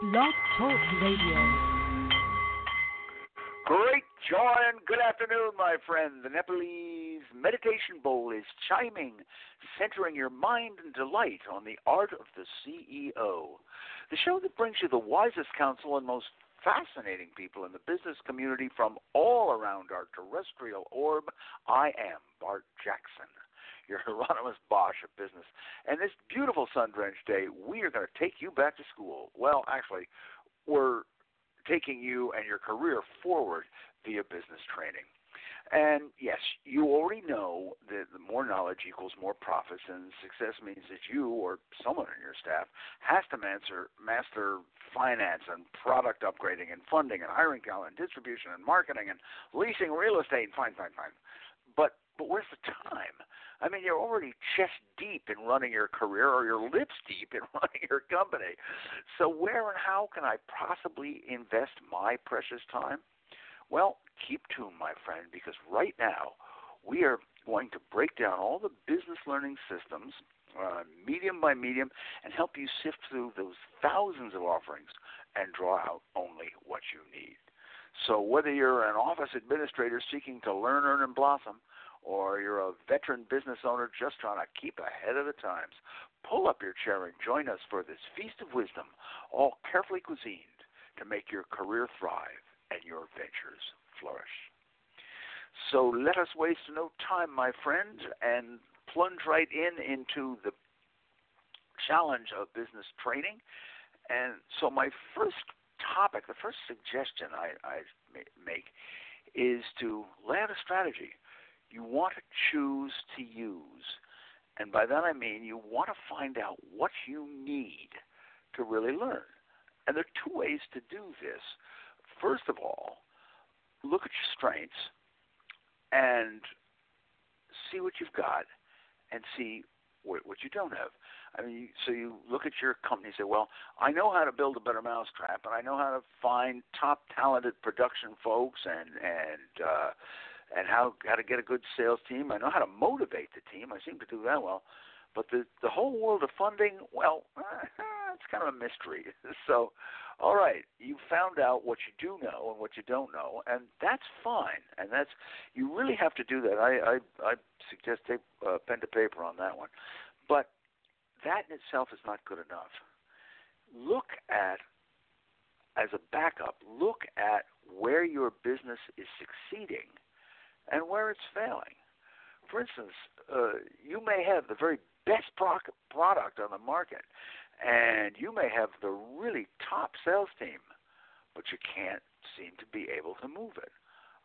Blog Talk Radio. Great joy and good afternoon, my friend. The Nepalese meditation bowl is chiming, centering your mind and delight on the art of the CEO. The show that brings you the wisest counsel and most fascinating people in the business community from all around our terrestrial orb. I am Bart Jackson, your Hieronymus Bosch of business. And this beautiful sun drenched day, we are going to take you back to school. Well, actually, we're taking you and your career forward via business training. And yes, you already know that more knowledge equals more profits, and success means that you or someone in your staff has to master, master finance and product upgrading and funding and hiring talent and distribution and marketing and leasing real estate. Fine, fine, fine. But but where's the time? I mean, you're already chest deep in running your career, or you're lips deep in running your company. So where and how can I possibly invest my precious time? Well, keep tuned, my friend, because right now we are going to break down all the business learning systems, uh, medium by medium, and help you sift through those thousands of offerings and draw out only what you need. So, whether you're an office administrator seeking to learn, earn, and blossom, or you're a veteran business owner just trying to keep ahead of the times, pull up your chair and join us for this feast of wisdom, all carefully cuisined to make your career thrive and your ventures flourish. So let us waste no time, my friends, and plunge right in into the challenge of business training. And so, my first topic, the first suggestion I, I make is to lay out a strategy you want to choose to use. And by that I mean you want to find out what you need to really learn. And there are two ways to do this. First of all, look at your strengths and see what you've got and see what, you don't have. I mean, so you look at your company and say, well, I know how to build a better mousetrap, and I know how to find top talented production folks and and uh, and how how to get a good sales team. I know how to motivate the team. I seem to do that well. But the the whole world of funding, well, it's kind of a mystery. So, all right, you found out what you do know and what you don't know, and that's fine. And that's you really have to do that. I I, I suggest take uh, pen to paper on that one. But that in itself is not good enough. Look at as a backup, look at where your business is succeeding and where it's failing. For instance, uh, you may have the very best pro- product on the market, and you may have the really top sales team, but you can't seem to be able to move it.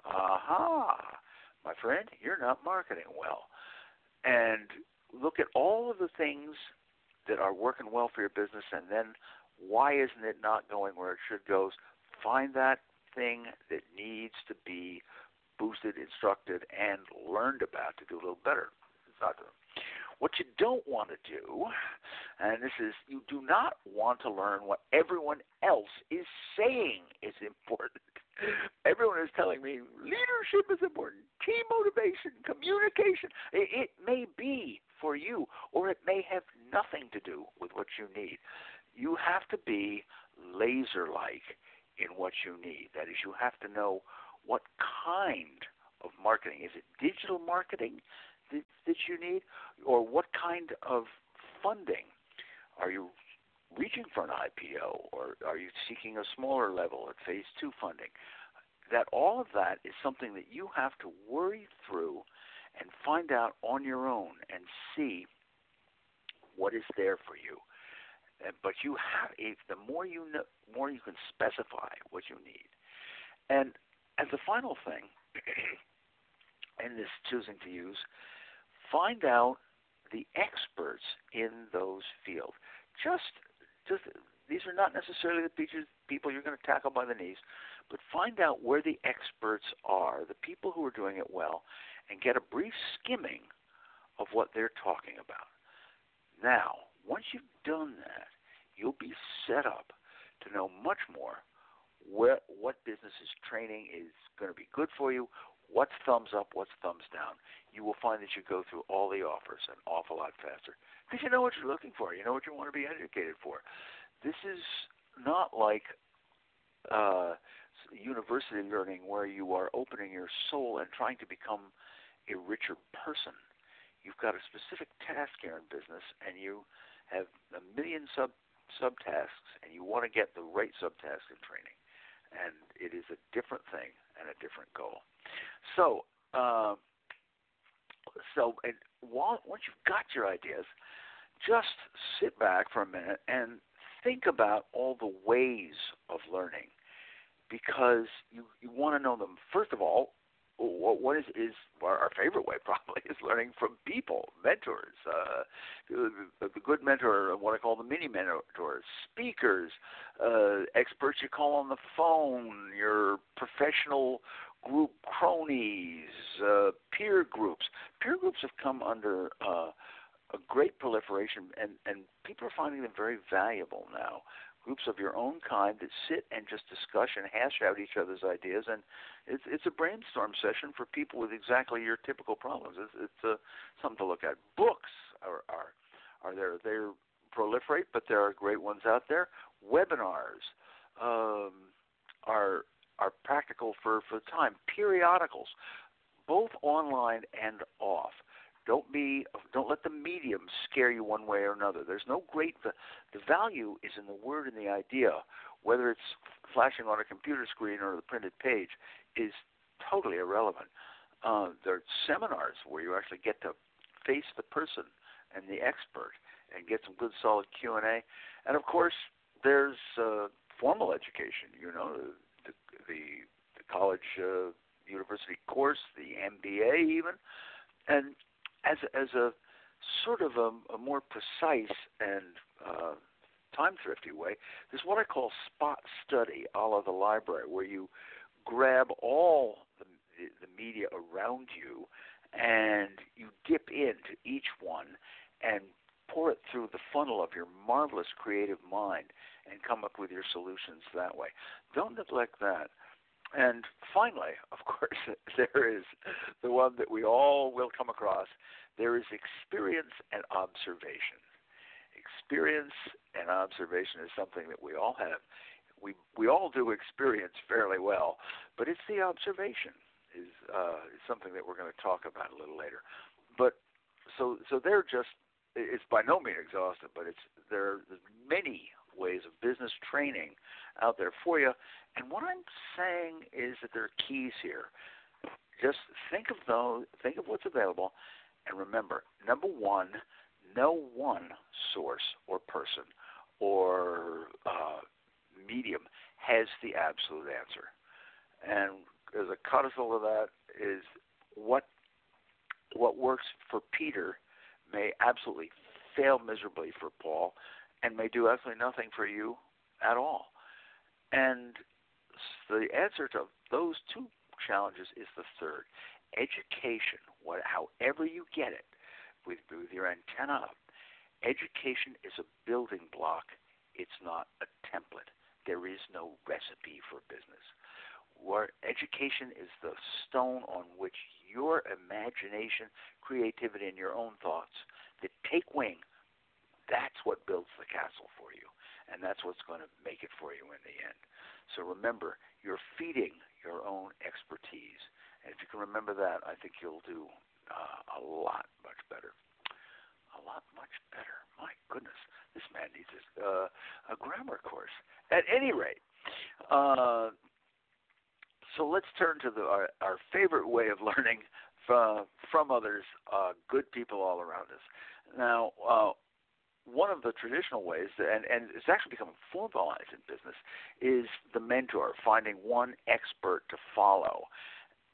Aha, my friend, you're not marketing well. And look at all of the things that are working well for your business, and then why isn't it not going where it should go? Find that thing that needs to be boosted, instructed, and learned about to do a little better. What you don't want to do, and this is, you do not want to learn what everyone else is saying is important. Everyone is telling me leadership is important, team motivation, communication. It, it may be for you, or it may have nothing to do with what you need. You have to be laser like in what you need. That is, you have to know what kind of marketing. Is it digital marketing that, that you need, or what kind of funding? Are you reaching for an IPO, or are you seeking a smaller level at phase two funding? That all of that is something that you have to worry through and find out on your own and see what is there for you. But you have, if the more you know, more you can specify what you need. And as the final thing, in this choosing to use, find out the experts in those fields. Just just these are not necessarily the people you're going to tackle by the knees, but find out where the experts are, the people who are doing it well, and get a brief skimming of what they're talking about. Now, once you've done that, you'll be set up to know much more where, what businesses training is going to be good for you, what's thumbs up, what's thumbs down. You will find that you go through all the offers an awful lot faster because you know what you're looking for. You know what you want to be educated for. This is not like uh, university learning where you are opening your soul and trying to become a richer person. You've got a specific task here in business, and you have a million sub subtasks, and you want to get the right subtask in training. And it is a different thing and a different goal. So, uh, so and while, once you've got your ideas, just sit back for a minute and think about all the ways of learning because you you want to know them first of all what, what is is our, favorite way probably is learning from people, mentors, uh, the, the good mentor, what I call the mini mentors, speakers, uh, experts you call on the phone, your professional group cronies, uh, peer groups. Peer groups have come under uh, a great proliferation, and and people are finding them very valuable now groups of your own kind that sit and just discuss and hash out each other's ideas, and it's it's a brainstorm session for people with exactly your typical problems. It's, it's uh, something to look at. Books are are are there? They proliferate, but there are great ones out there. Webinars um, are are practical for for the time. Periodicals, both online and off. Don't be don't let the medium scare you one way or another. There's no great the, the value is in the word and the idea. Whether it's flashing on a computer screen or the printed page is totally irrelevant. Uh, there are seminars where you actually get to face the person and the expert and get some good solid Q and A. And of course, there's uh, formal education. You know, the the, the college, uh, university course, the MBA, even, and as as a sort of a, a more precise and uh, time thrifty way, there's what I call spot study, a la the library, where you grab all the, the, media around you and you dip into each one and pour it through the funnel of your marvelous creative mind and come up with your solutions that way. Don't neglect that. And finally, of course, there is the one that we all will come across. There is experience and observation. Experience and observation is something that we all have. We we all do experience fairly well, but it's the observation is uh, something that we're going to talk about a little later. But so so they're just it's by no means exhaustive, but it's there. are many ways of business training out there for you. And what I'm saying is that there are keys here. Just think of those, think of what's available, and remember, number one, no one source or person or uh, medium has the absolute answer. And as a codicil of that is what what works for Peter may absolutely fail miserably for Paul, and may do absolutely nothing for you at all. And the answer to those two challenges is the third education, what, however you get it, with, with your antenna up. Education is a building block, it's not a template. There is no recipe for business. Where education is the stone on which your imagination, creativity, and your own thoughts that take wing that's what builds the castle for you, and that's what's going to make it for you in the end. So remember, you're feeding your own expertise, and if you can remember that, I think you'll do uh, a lot much better. A lot much better. My goodness, this man needs a, uh, a grammar course. At any rate, uh, so let's turn to the, our, our favorite way of learning from, from others, uh, good people all around us. Now, uh, one of the traditional ways, and, and it's actually become formalized in business, is the mentor, finding one expert to follow.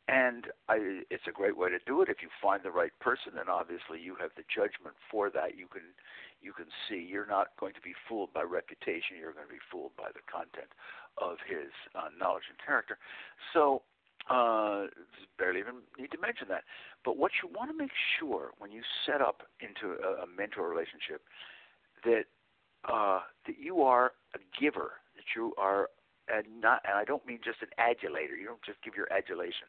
And I, it's a great way to do it if you find the right person. And obviously, you have the judgment for that. You can you can see you're not going to be fooled by reputation. You're going to be fooled by the content of his uh, knowledge and character. So uh, barely even need to mention that. But what you want to make sure when you set up into a, a mentor relationship that uh, that you are a giver, that you are and not and I don't mean just an adulator. You don't just give your adulation.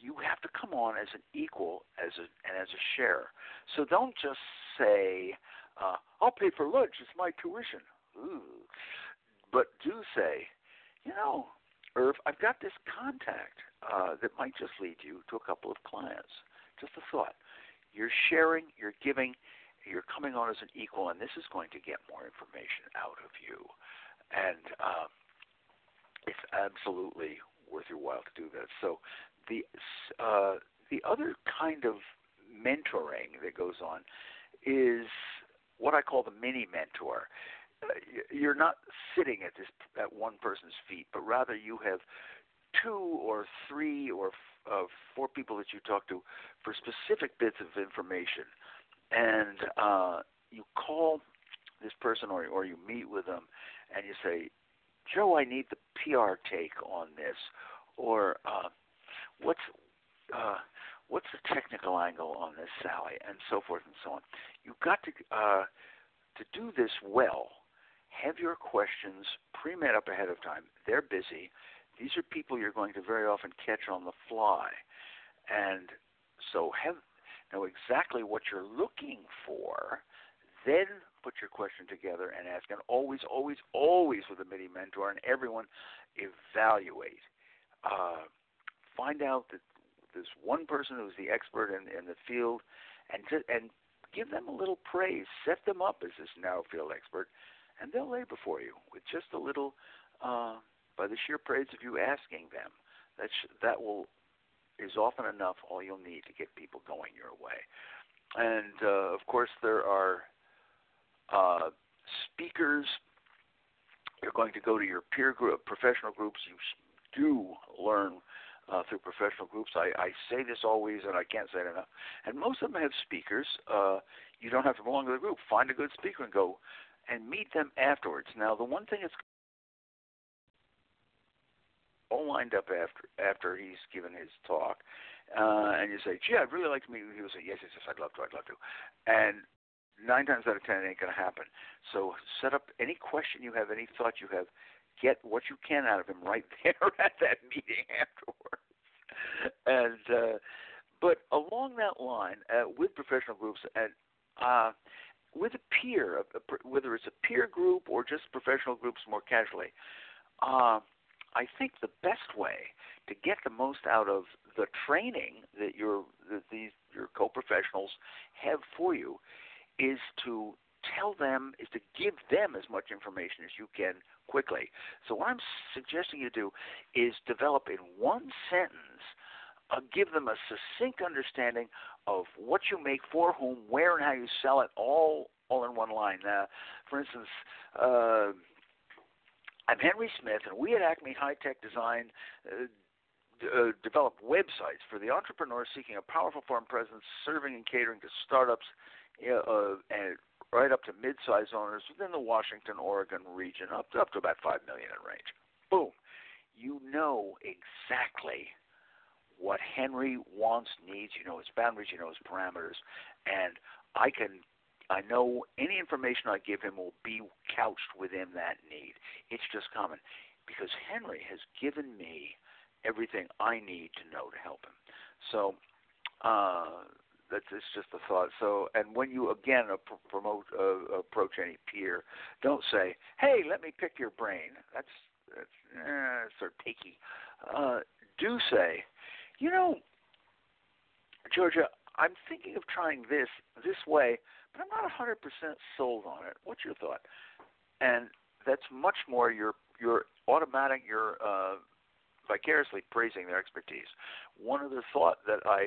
You have to come on as an equal, as a and as a share. So don't just say, uh, "I'll pay for lunch. It's my tuition." Ooh. But do say, you know, Irv, I've got this contact uh, that might just lead you to a couple of clients. Just a thought. You're sharing, you're giving, you're coming on as an equal, and this is going to get more information out of you. And uh, it's absolutely worth your while to do that. So the uh, the other kind of mentoring that goes on is what I call the mini mentor. Uh, you're not sitting at this at one person's feet, but rather you have two or three or uh, four people that you talk to for specific bits of information, and uh, you call this person or or you meet with them, and you say, Joe, I need the PR take on this, or uh, what's uh, what's the technical angle on this, Sally, and so forth and so on. You've got to uh, to do this well. Have your questions pre-met up ahead of time. They're busy. These are people you're going to very often catch on the fly, and so have know exactly what you're looking for. Then put your question together and ask. And always, always, always with a mini mentor and everyone, evaluate. Uh, find out that there's one person who's the expert in, in the field, and to, and give them a little praise. Set them up as this narrow field expert, and they'll lay before you with just a little, uh, by the sheer praise of you asking them. That sh- that will is often enough. All you'll need to get people going your way. And uh, of course, there are uh, speakers. You're going to go to your peer group, professional groups. You do learn uh, through professional groups. I, I say this always, and I can't say it enough. And most of them have speakers. Uh, you don't have to belong to the group. Find a good speaker and go and meet them afterwards. Now, the one thing that's all lined up after after he's given his talk, uh, and you say, "Gee, I'd really like to meet you." He will say, "Yes, yes, yes, I'd love to, I'd love to," and nine times out of ten, it ain't going to happen. So set up any question you have, any thought you have, get what you can out of him right there at that meeting afterwards. And uh, but along that line, uh, with professional groups and uh, with a peer, whether it's a peer group or just professional groups more casually, uh, I think the best way to get the most out of the training that your that these your co-professionals have for you is to tell them is to give them as much information as you can quickly. So what I'm suggesting you do is develop in one sentence, uh, give them a succinct understanding of what you make, for whom, where, and how you sell it, all all in one line. Uh, for instance. Uh, I'm Henry Smith, and we at Acme High Tech Design uh, d- uh, develop websites for the entrepreneur seeking a powerful foreign presence, serving and catering to startups uh, and right up to mid-sized owners within the Washington, Oregon region, up to, up to about five million in range. Boom, you know exactly what Henry wants, needs. You know his boundaries, you know his parameters, and I can. I know any information I give him will be couched within that need. It's just common because Henry has given me everything I need to know to help him. So uh, that's it's just a thought. So, and when you again promote uh, approach any peer, don't say, "Hey, let me pick your brain." That's that's eh, sort of picky. Uh, do say, you know, Georgia, I'm thinking of trying this this way, but I'm not 100% sold on it. What's your thought? And that's much more your your automatic, your uh, vicariously praising their expertise. One of the thought that I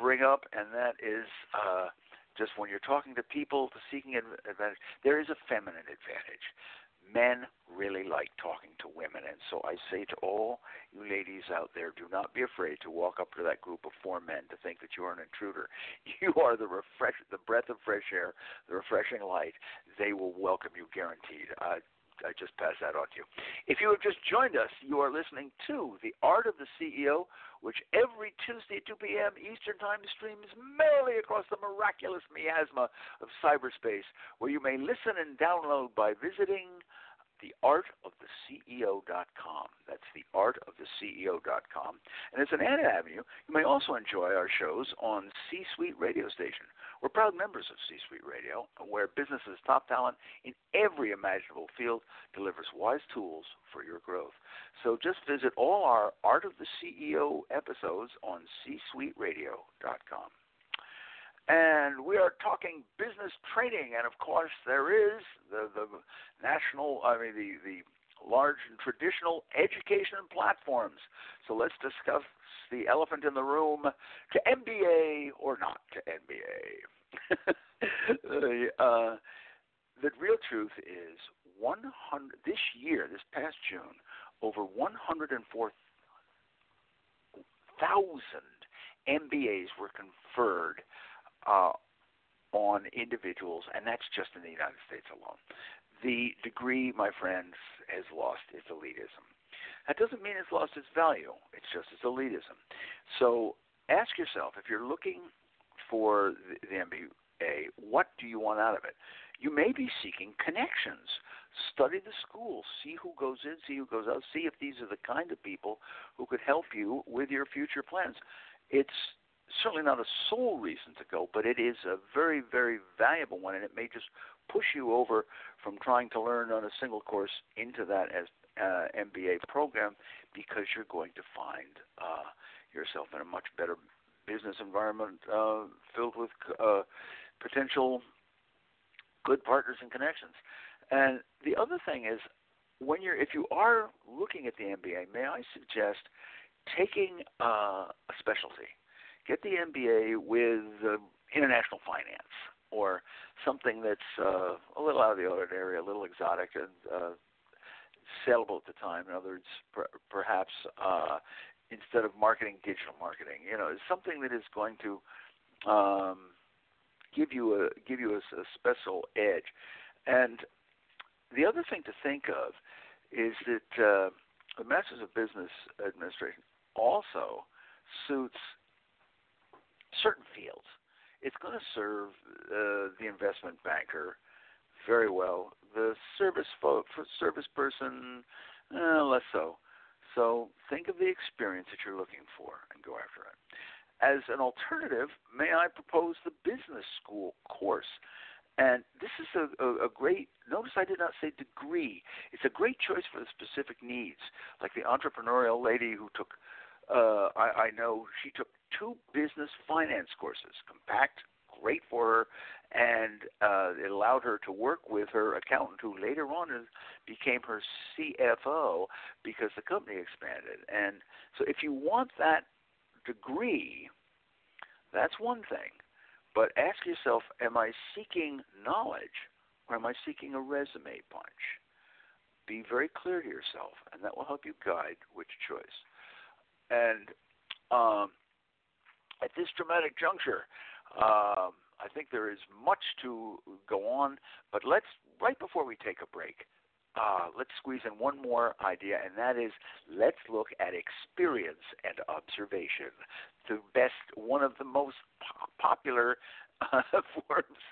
bring up, and that is uh, just when you're talking to people, to seeking advantage, there is a feminine advantage. Men really like talking to women. And so I say to all you ladies out there, do not be afraid to walk up to that group of four men to think that you are an intruder. You are the refresh, the breath of fresh air, the refreshing light. They will welcome you, guaranteed. Uh, I just pass that on to you. If you have just joined us, you are listening to The Art of the CEO, which every Tuesday at 2 p.m. Eastern Time streams merrily across the miraculous miasma of cyberspace, where you may listen and download by visiting theartoftheceo.com. That's theartoftheceo.com. And as an added avenue, you may also enjoy our shows on C Suite Radio Station. We're proud members of C Suite Radio, where businesses' top talent in every imaginable field delivers wise tools for your growth. So just visit all our Art of the CEO episodes on csuiteradio.com and we are talking business training. And of course, there is the the national, I mean, the the large and traditional education platforms. So let's discuss the elephant in the room: to MBA or not to MBA. uh, the real truth is 100 this year, this past June, over 104,000 MBAs were conferred uh, on individuals, and that's just in the United States alone. The degree, my friends, has lost its elitism. That doesn't mean it's lost its value. It's just its elitism. So ask yourself if you're looking for the, MBA, what do you want out of it? You may be seeking connections. Study the school, see who goes in, see who goes out, see if these are the kind of people who could help you with your future plans. It's certainly not a sole reason to go, but it is a very, very valuable one, and it may just push you over from trying to learn on a single course into that as uh, MBA program because you're going to find uh, yourself in a much better business environment uh, filled with uh, potential good partners and connections. And the other thing is, when you're if you are looking at the MBA, may I suggest taking uh, a specialty get the MBA with uh, international finance or something that's uh, a little out of the ordinary, a little exotic, and uh, sellable at the time. In other words, per- perhaps uh, instead of marketing, digital marketing. You know, something that is going to um, give you a give you a, a special edge. And the other thing to think of is that uh, the Masters of Business Administration also suits certain fields. It's going to serve uh, the investment banker very well. The service fo- service person, uh, less so. So think of the experience that you're looking for and go after it. As an alternative, may I propose the business school course? And this is a, a, a, great, notice I did not say degree. It's a great choice for the specific needs. Like the entrepreneurial lady who took, uh, I, I know she took two business finance courses, compact, great for her, and uh, it allowed her to work with her accountant, who later on became her CFO because the company expanded. And so, if you want that degree, that's one thing. But ask yourself, am I seeking knowledge or am I seeking a resume punch? Be very clear to yourself, and that will help you guide which choice. And um, at this dramatic juncture, um, I think there is much to go on, but let's right before we take a break, uh, let's squeeze in one more idea, and that is let's look at experience and observation, the best, one of the most po- popular uh, forms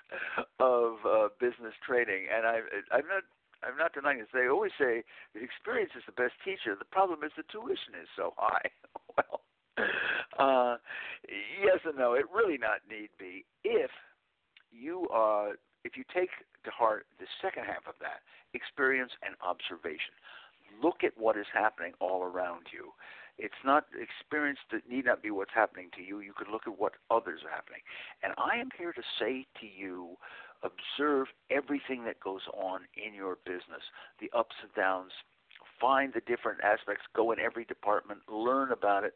of uh, business training. And I, I'm not I'm not denying this. They always say experience is the best teacher. The problem is the tuition is so high. well, uh, yes and no. It really not need be. If you uh, if you take to heart the second half of that, experience and observation. Look at what is happening all around you. It's not experience that need not be what's happening to you. You could look at what others are happening. And I am here to say to you, observe everything that goes on in your business, the ups and downs, find the different aspects, go in every department, learn about it,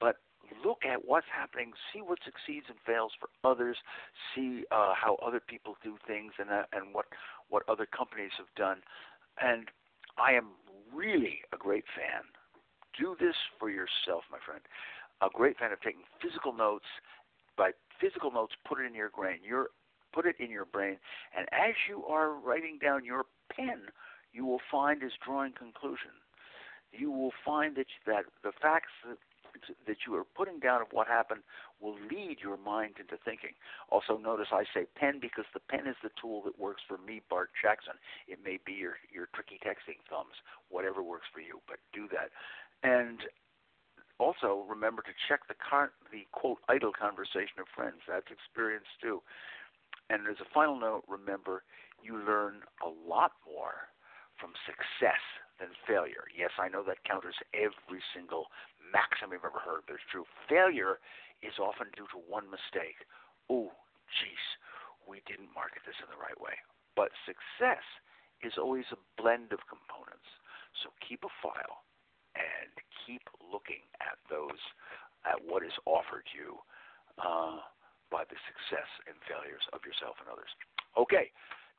but look at what's happening, see what succeeds and fails for others, see uh, how other people do things, and uh, and what what other companies have done. And I am really a great fan. Do this for yourself, my friend. A great fan of taking physical notes. By physical notes, put it in your brain. Your put it in your brain, and as you are writing down your pen, you will find is drawing conclusion. You will find that that the facts that that you are putting down of what happened will lead your mind into thinking. Also, notice I say pen because the pen is the tool that works for me, Bart Jackson. It may be your your tricky texting thumbs, whatever works for you, but do that. And also remember to check the car- the quote idle conversation of friends. That's experience too. And as a final note, remember you learn a lot more from success than failure. Yes, I know that counters every single maxim you've ever heard, but it's true. Failure is often due to one mistake. Oh, jeez, we didn't market this in the right way. But success is always a blend of components. So keep a file and keep looking at those, at what is offered you uh, by the success and failures of yourself and others. Okay,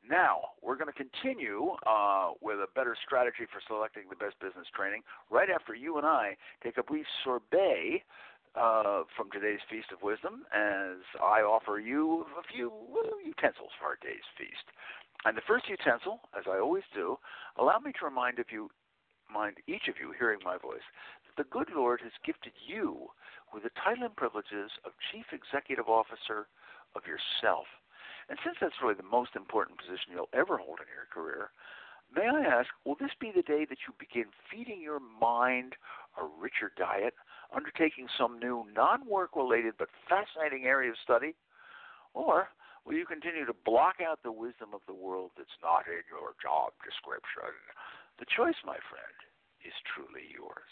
now, we're going to continue uh, with a better strategy for selecting the best business training right after you and I take a brief sorbet uh, from today's Feast of Wisdom as I offer you a few utensils for our day's feast. And the first utensil, as I always do, allow me to remind of you, mind each of you hearing my voice, that the good Lord has gifted you with the title and privileges of Chief Executive Officer of yourself. And since that's really the most important position you'll ever hold in your career, may I ask, will this be the day that you begin feeding your mind a richer diet, undertaking some new non work related but fascinating area of study? Or will you continue to block out the wisdom of the world that's not in your job description? The choice, my friend, is truly yours.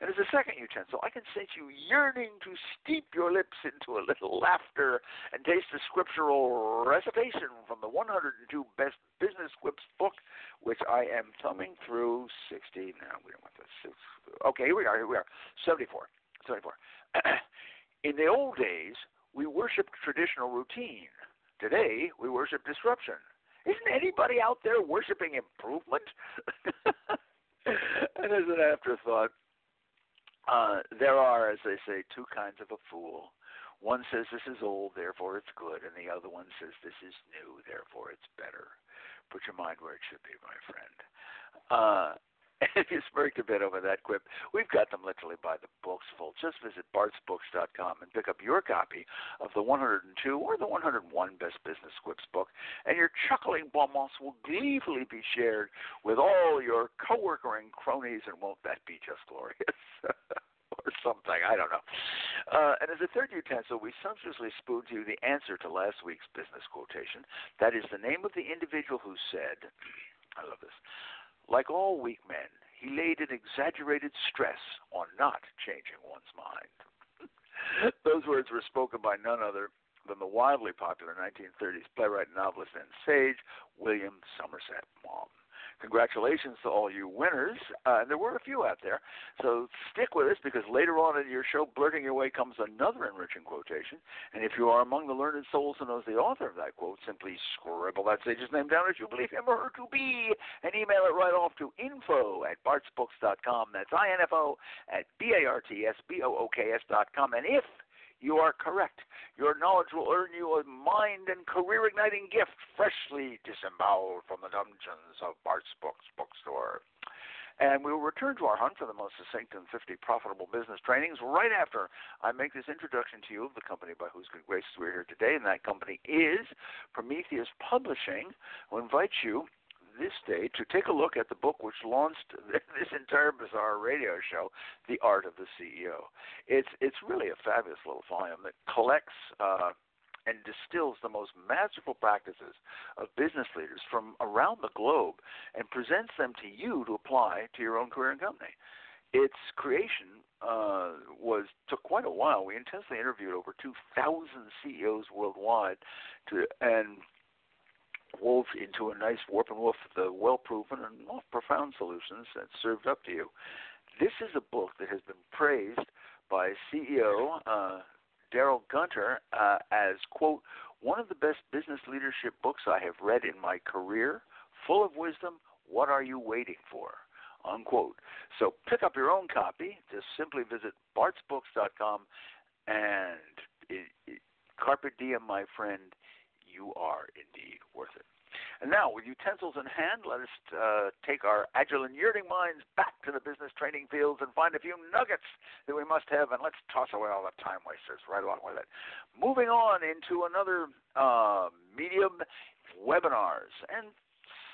And as a second utensil, I can sense you yearning to steep your lips into a little laughter and taste the scriptural recitation from the 102 Best Business Quips book, which I am thumbing through 60. Now, we don't want this. Okay, here we are. Here we are. 74. 74. In the old days, we worshiped traditional routine. Today, we worship disruption. Isn't anybody out there worshiping improvement? and as an afterthought, uh, there are, as they say, two kinds of a fool. One says this is old, therefore it's good, and the other one says this is new, therefore it's better. Put your mind where it should be, my friend. Uh, if you smirked a bit over that quip, we've got them literally by the books full. Just visit bartsbooks.com and pick up your copy of the 102 or the 101 Best Business Quips book, and your chuckling bonbons will gleefully be shared with all your coworker and cronies, and won't that be just glorious? or something. I don't know. Uh, and as a third utensil, we sumptuously spooned you the answer to last week's business quotation. That is the name of the individual who said, I love this, like all weak men, he laid an exaggerated stress on not changing one's mind. Those words were spoken by none other than the wildly popular 1930s playwright, novelist, and sage, William Somerset Maugham. Congratulations to all you winners. Uh, and there were a few out there. So stick with us because later on in your show, Blurting Your Way, comes another enriching quotation. And if you are among the learned souls who knows the author of that quote, simply scribble that sage's name down as you believe him or her to be and email it right off to info at bartsbooks.com. That's I-N-F-O at B-A-R-T-S-B-O-O-K-S dot com. And if you are correct. Your knowledge will earn you a mind and career igniting gift freshly disemboweled from the dungeons of Bart's Books bookstore. And we will return to our hunt for the most succinct and 50 profitable business trainings right after I make this introduction to you of the company by whose good graces we're here today. And that company is Prometheus Publishing, who invites you this day to take a look at the book which launched this entire bizarre radio show, The Art of the CEO. It's it's really a fabulous little volume that collects uh, and distills the most masterful practices of business leaders from around the globe and presents them to you to apply to your own career and company. Its creation uh, was took quite a while. We intensely interviewed over 2,000 CEOs worldwide, to and wove into a nice warp and woof the well proven and most profound solutions that's served up to you. This is a book that has been praised by CEO uh, Darrell Gunter uh, as, quote, one of the best business leadership books I have read in my career, full of wisdom, What are you waiting for? Unquote. So pick up your own copy. Just simply visit bartsbooks.com and it, it, carpe diem, my friend. You are indeed. And now, with utensils in hand, let us uh, take our agile and yearning minds back to the business training fields and find a few nuggets that we must have, and let's toss away all the time wasters right along with it. Moving on into another uh, medium, webinars. And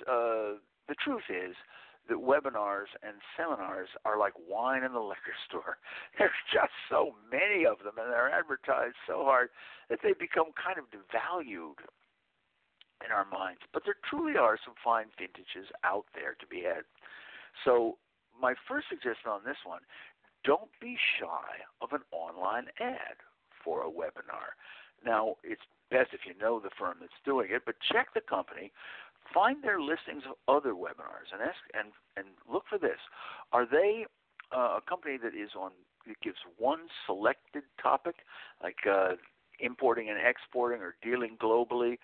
uh, the truth is, that webinars and seminars are like wine in the liquor store. There's just so many of them, and they're advertised so hard that they become kind of devalued in our minds. But there truly are some fine vintages out there to be had. So, my first suggestion on this one don't be shy of an online ad for a webinar. Now, it's best if you know the firm that's doing it, but check the company, find their listings of other webinars, and ask and and look for this: Are they uh, a company that is on that gives one selected topic, like uh, importing and exporting or dealing globally,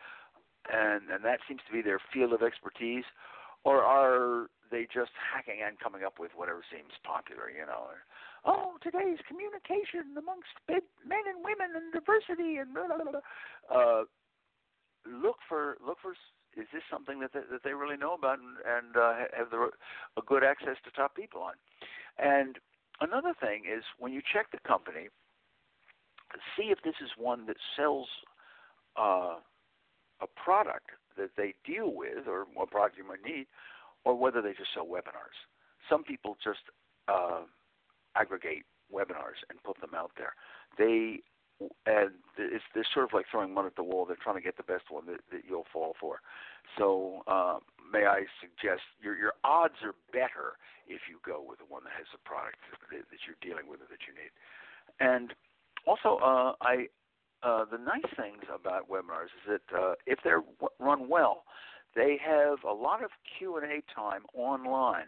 and and that seems to be their field of expertise, or are they just hacking and coming up with whatever seems popular? You know, oh, today's communication amongst men and women and diversity and blah, blah, blah. Uh, look for look for is this something that they, that they really know about and, and uh, have the, a good access to top people on? And another thing is when you check the company, see if this is one that sells uh, a product that they deal with or what product you might need, or whether they just sell webinars. Some people just uh, aggregate webinars and put them out there. They and it's they're sort of like throwing mud at the wall. They're trying to get the best one that, that you'll fall for. So uh, may I suggest your your odds are better if you go with the one that has the product that, that you're dealing with or that you need. And also, uh, I uh, the nice things about webinars is that uh, if they're w- run well, they have a lot of Q and A time online.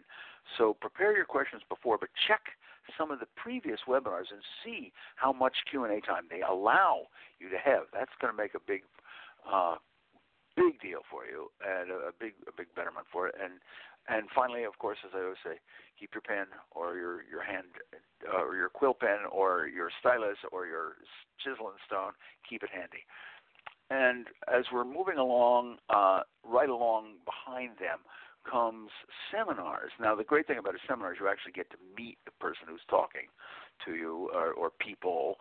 So prepare your questions before, but check some of the previous webinars and see how much Q and A time they allow you to have. That's going to make a big, uh, big deal for you and a, a big, a big betterment for it. And and finally, of course, as I always say, keep your pen or your your hand quill pen or your stylus or your chisel and stone. Keep it handy. And as we're moving along, uh, right along behind them comes seminars. Now, the great thing about a seminar is you actually get to meet the person who's talking to you or, or people,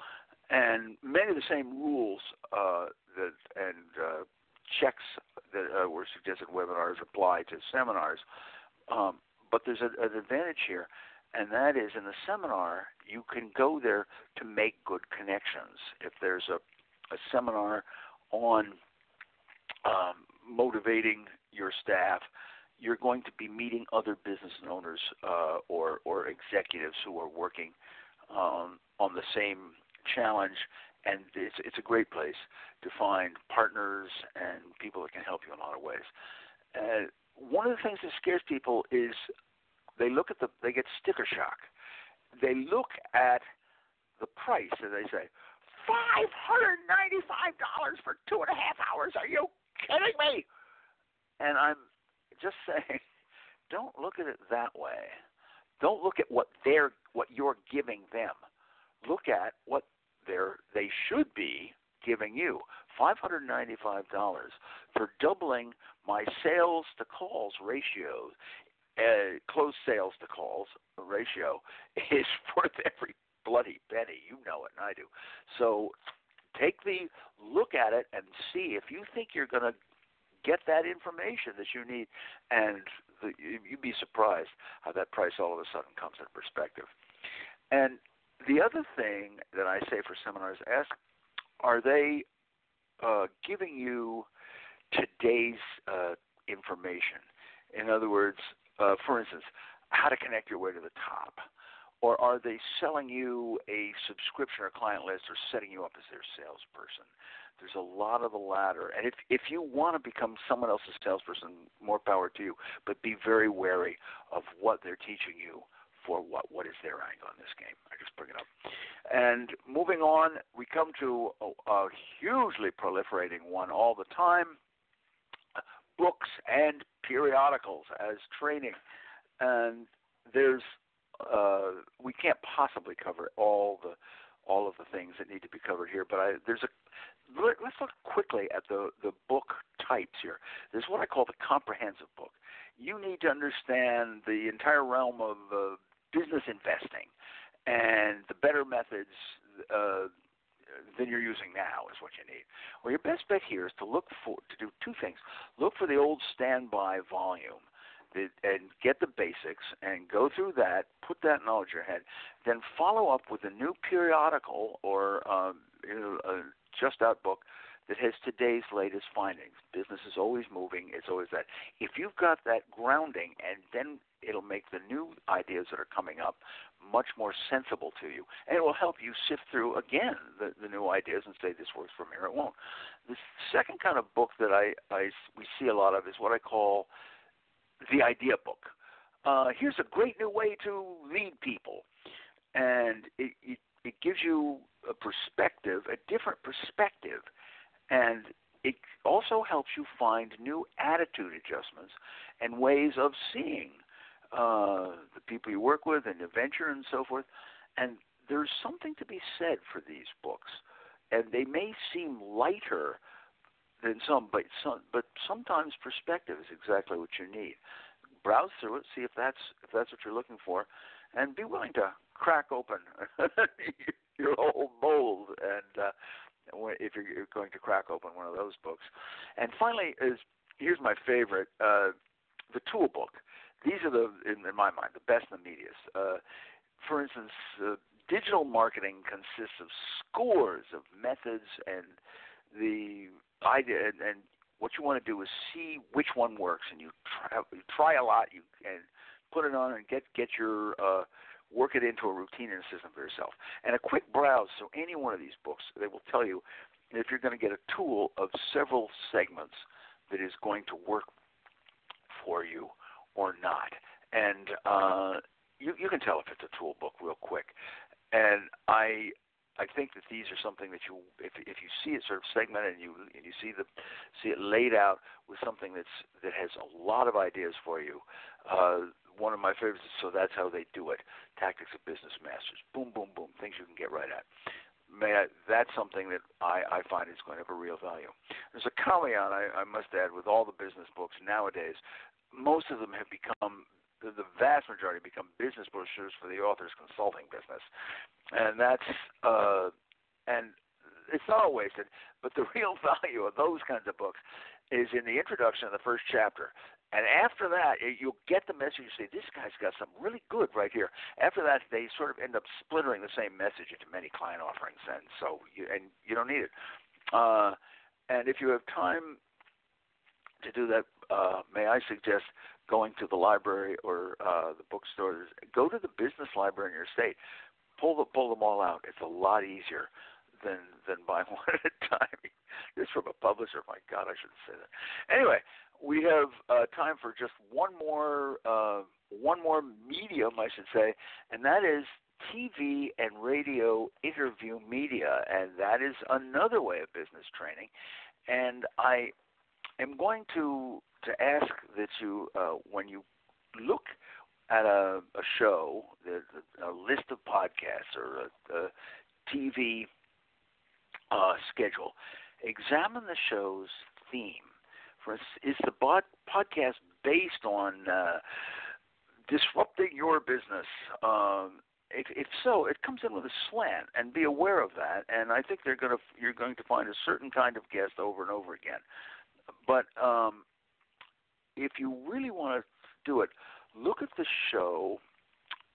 and many of the same rules uh, that and uh, checks that uh, were suggested webinars apply to seminars. Um, but there's a, an advantage here, and that is in the seminar you can go there to make good connections. If there's a, a seminar on um, motivating your staff, you're going to be meeting other business owners uh, or or executives who are working um, on the same challenge, and it's it's a great place to find partners and people that can help you in a lot of ways. Uh, one of the things that scares people is they look at the they get sticker shock. They look at the price and they say five hundred ninety five dollars for two and a half hours. Are you kidding me? And I'm just saying, don't look at it that way. Don't look at what they're what you're giving them. Look at what they're they should be giving you. $595 for doubling my sales to calls ratio, uh, closed sales to calls ratio is worth every bloody penny. You know it, and I do. So take the look at it and see if you think you're going to get that information that you need, and the, you'd be surprised how that price all of a sudden comes into perspective. And the other thing that I say for seminars, ask, are they uh, giving you today's uh, information? In other words, uh, for instance, how to connect your way to the top or are they selling you a subscription or client list or setting you up as their salesperson? There's a lot of the latter. And if if you want to become someone else's salesperson, more power to you. But be very wary of what they're teaching you for what what is their angle in this game. I just bring it up. And moving on, we come to a, a hugely proliferating one all the time. Books and periodicals as training, and there's uh, we can't possibly cover all the all of the things that need to be covered here. But I, there's a let, us look quickly at the the book types here. There's what I call the comprehensive book. You need to understand the entire realm of uh, business investing and the better methods uh, than you're using now is what you need. Well, your best bet here is to look for to do two things. Look for the old standby volume and get the basics and go through that, put that knowledge in your head, then follow up with a new periodical or um, you know, a just out book that has today's latest findings. Business is always moving, it's always that. If you've got that grounding, and then it'll make the new ideas that are coming up much more sensible to you. And it will help you sift through, again, the, the new ideas and say, this works for me or it won't. The second kind of book that I, I, we see a lot of is what I call the idea book. Uh, here's a great new way to lead people, and it, it, it gives you a perspective, a different perspective, and it also helps you find new attitude adjustments and ways of seeing uh, the people you work with and the venture and so forth. And there's something to be said for these books, and they may seem lighter than some, but some, but sometimes perspective is exactly what you need. Browse through it, see if that's if that's what you're looking for, and be willing to crack open your whole mold and uh, if you're going to crack open one of those books. And finally, is here's my favorite, uh, the tool book. These are the, in, in my mind, the best and the meatiest. Uh, for instance, uh, digital marketing consists of scores of methods and the idea and, and what you want to do is see which one works, and you try, you try a lot. You and put it on and get get your uh, work it into a routine and a system for yourself. And a quick browse. So any one of these books, they will tell you if you're going to get a tool of several segments that is going to work for you or not. And uh, you you can tell if it's a tool book real quick. And I I think that these are something that you, if if you see it sort of segmented and you and you see the see it laid out with something that's that has a lot of ideas for you. Uh, one of my favorites is so that's how they do it. Tactics of Business Masters. Boom, boom, boom. Things you can get right at. May I, that's something that I, I find is going to have a real value. There's a caveat I, I must add with all the business books nowadays. Most of them have become the, vast majority become business brochures for the author's consulting business, and that's uh, and it's not wasted. But the real value of those kinds of books is in the introduction of the first chapter. And after that, you'll get the message. You say, "This guy's got something really good right here." After that, they sort of end up splintering the same message into many client offerings, and so you and you don't need it. Uh, and if you have time to do that, uh, may I suggest going to the library or uh, the bookstores. Go to the business library in your state. Pull the, pull them all out. It's a lot easier than than buying one at a time. this from a publisher. My God, I shouldn't say that. Anyway, we have uh, time for just one more uh, one more medium, I should say, and that is TV and radio interview media, and that is another way of business training. And I am going to to ask that you, uh, when you look at a, a show, a, a list of podcasts or a, a TV uh, schedule, examine the show's theme. For instance, is the podcast based on uh, disrupting your business? Um, if, if so, it comes in with a slant, and be aware of that. And I think they're going to you're going to find a certain kind of guest over and over again. But um, if you really want to do it, look at the show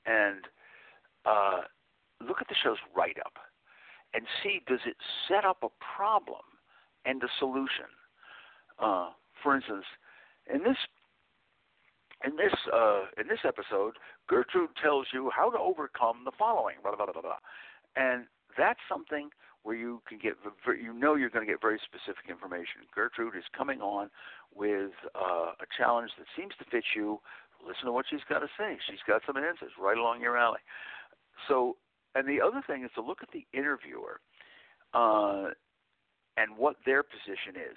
and uh, look at the show's write up and see does it set up a problem and a solution. Uh, for instance, in this in this uh, in this episode, Gertrude tells you how to overcome the following, blah blah blah blah, and that's something where you can get you know you're going to get very specific information. Gertrude is coming on with uh, a challenge that seems to fit you. Listen to what she's got to say. She's got some answers right along your alley. So, and the other thing is to look at the interviewer uh, and what their position is.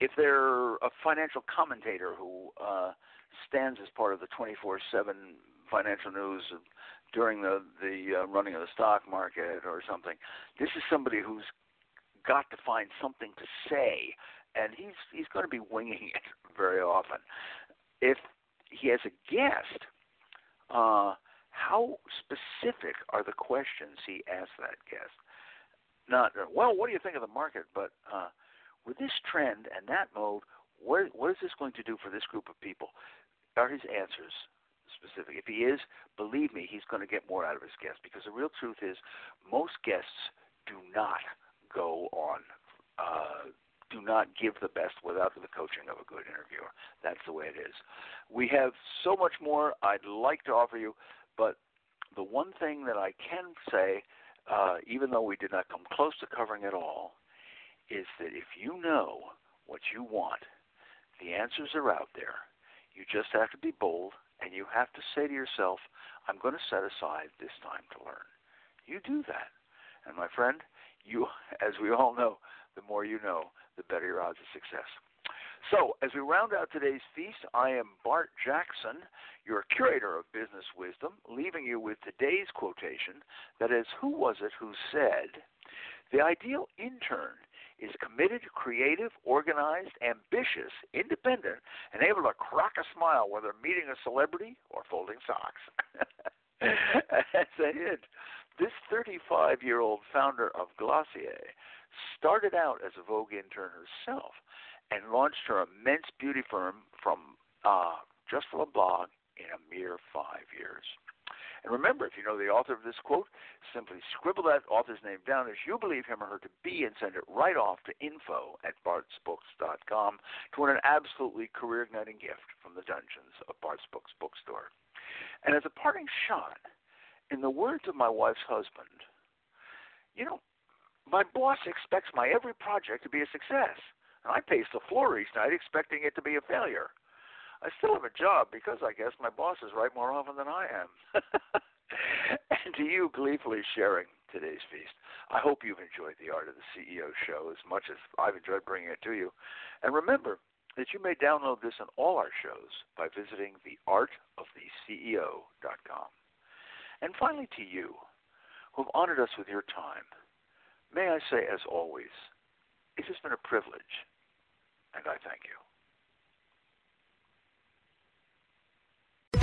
if they're a financial commentator who uh, stands as part of the 24/7 financial news during the the uh, running of the stock market or something, this is somebody who's got to find something to say, and he's he's going to be winging it very often. If he has a guest, uh, how specific are the questions he asks that guest? Not well, what do you think of the market, but uh, with this trend and that mode, what, what is this going to do for this group of people? Are his answers specific? If he is, believe me, he's going to get more out of his guests because the real truth is most guests do not go on, uh, do not give the best without the coaching of a good interviewer. That's the way it is. We have so much more I'd like to offer you, but the one thing that I can say, uh, even though we did not come close to covering it all, is that if you know what you want, the answers are out there. You just have to be bold and you have to say to yourself, I'm going to set aside this time to learn. You do that. And my friend, you as we all know, the more you know, the better your odds of success. So, as we round out today's feast, I am Bart Jackson, your curator of business wisdom, leaving you with today's quotation that is, Who was it who said, The ideal intern is committed, creative, organized, ambitious, independent, and able to crack a smile whether meeting a celebrity or folding socks. A hint, this 35 year old founder of Glossier started out as a Vogue intern herself and launched her immense beauty firm from uh, just from a blog in a mere five years. And remember, if you know the author of this quote, simply scribble that author's name down as you believe him or her to be and send it right off to info at bartsbooks.com to win an absolutely career igniting gift from the dungeons of Bart's Books Bookstore. And as a parting shot, in the words of my wife's husband, you know, my boss expects my every project to be a success. And I pace the floor each night expecting it to be a failure. I still have a job because I guess my boss is right more often than I am. and to you gleefully sharing today's feast, I hope you've enjoyed the Art of the CEO show as much as I've enjoyed bringing it to you. And remember that you may download this and all our shows by visiting theartoftheceo.com. And finally, to you who have honored us with your time, may I say, as always, it has been a privilege, and I thank you.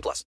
18 plus.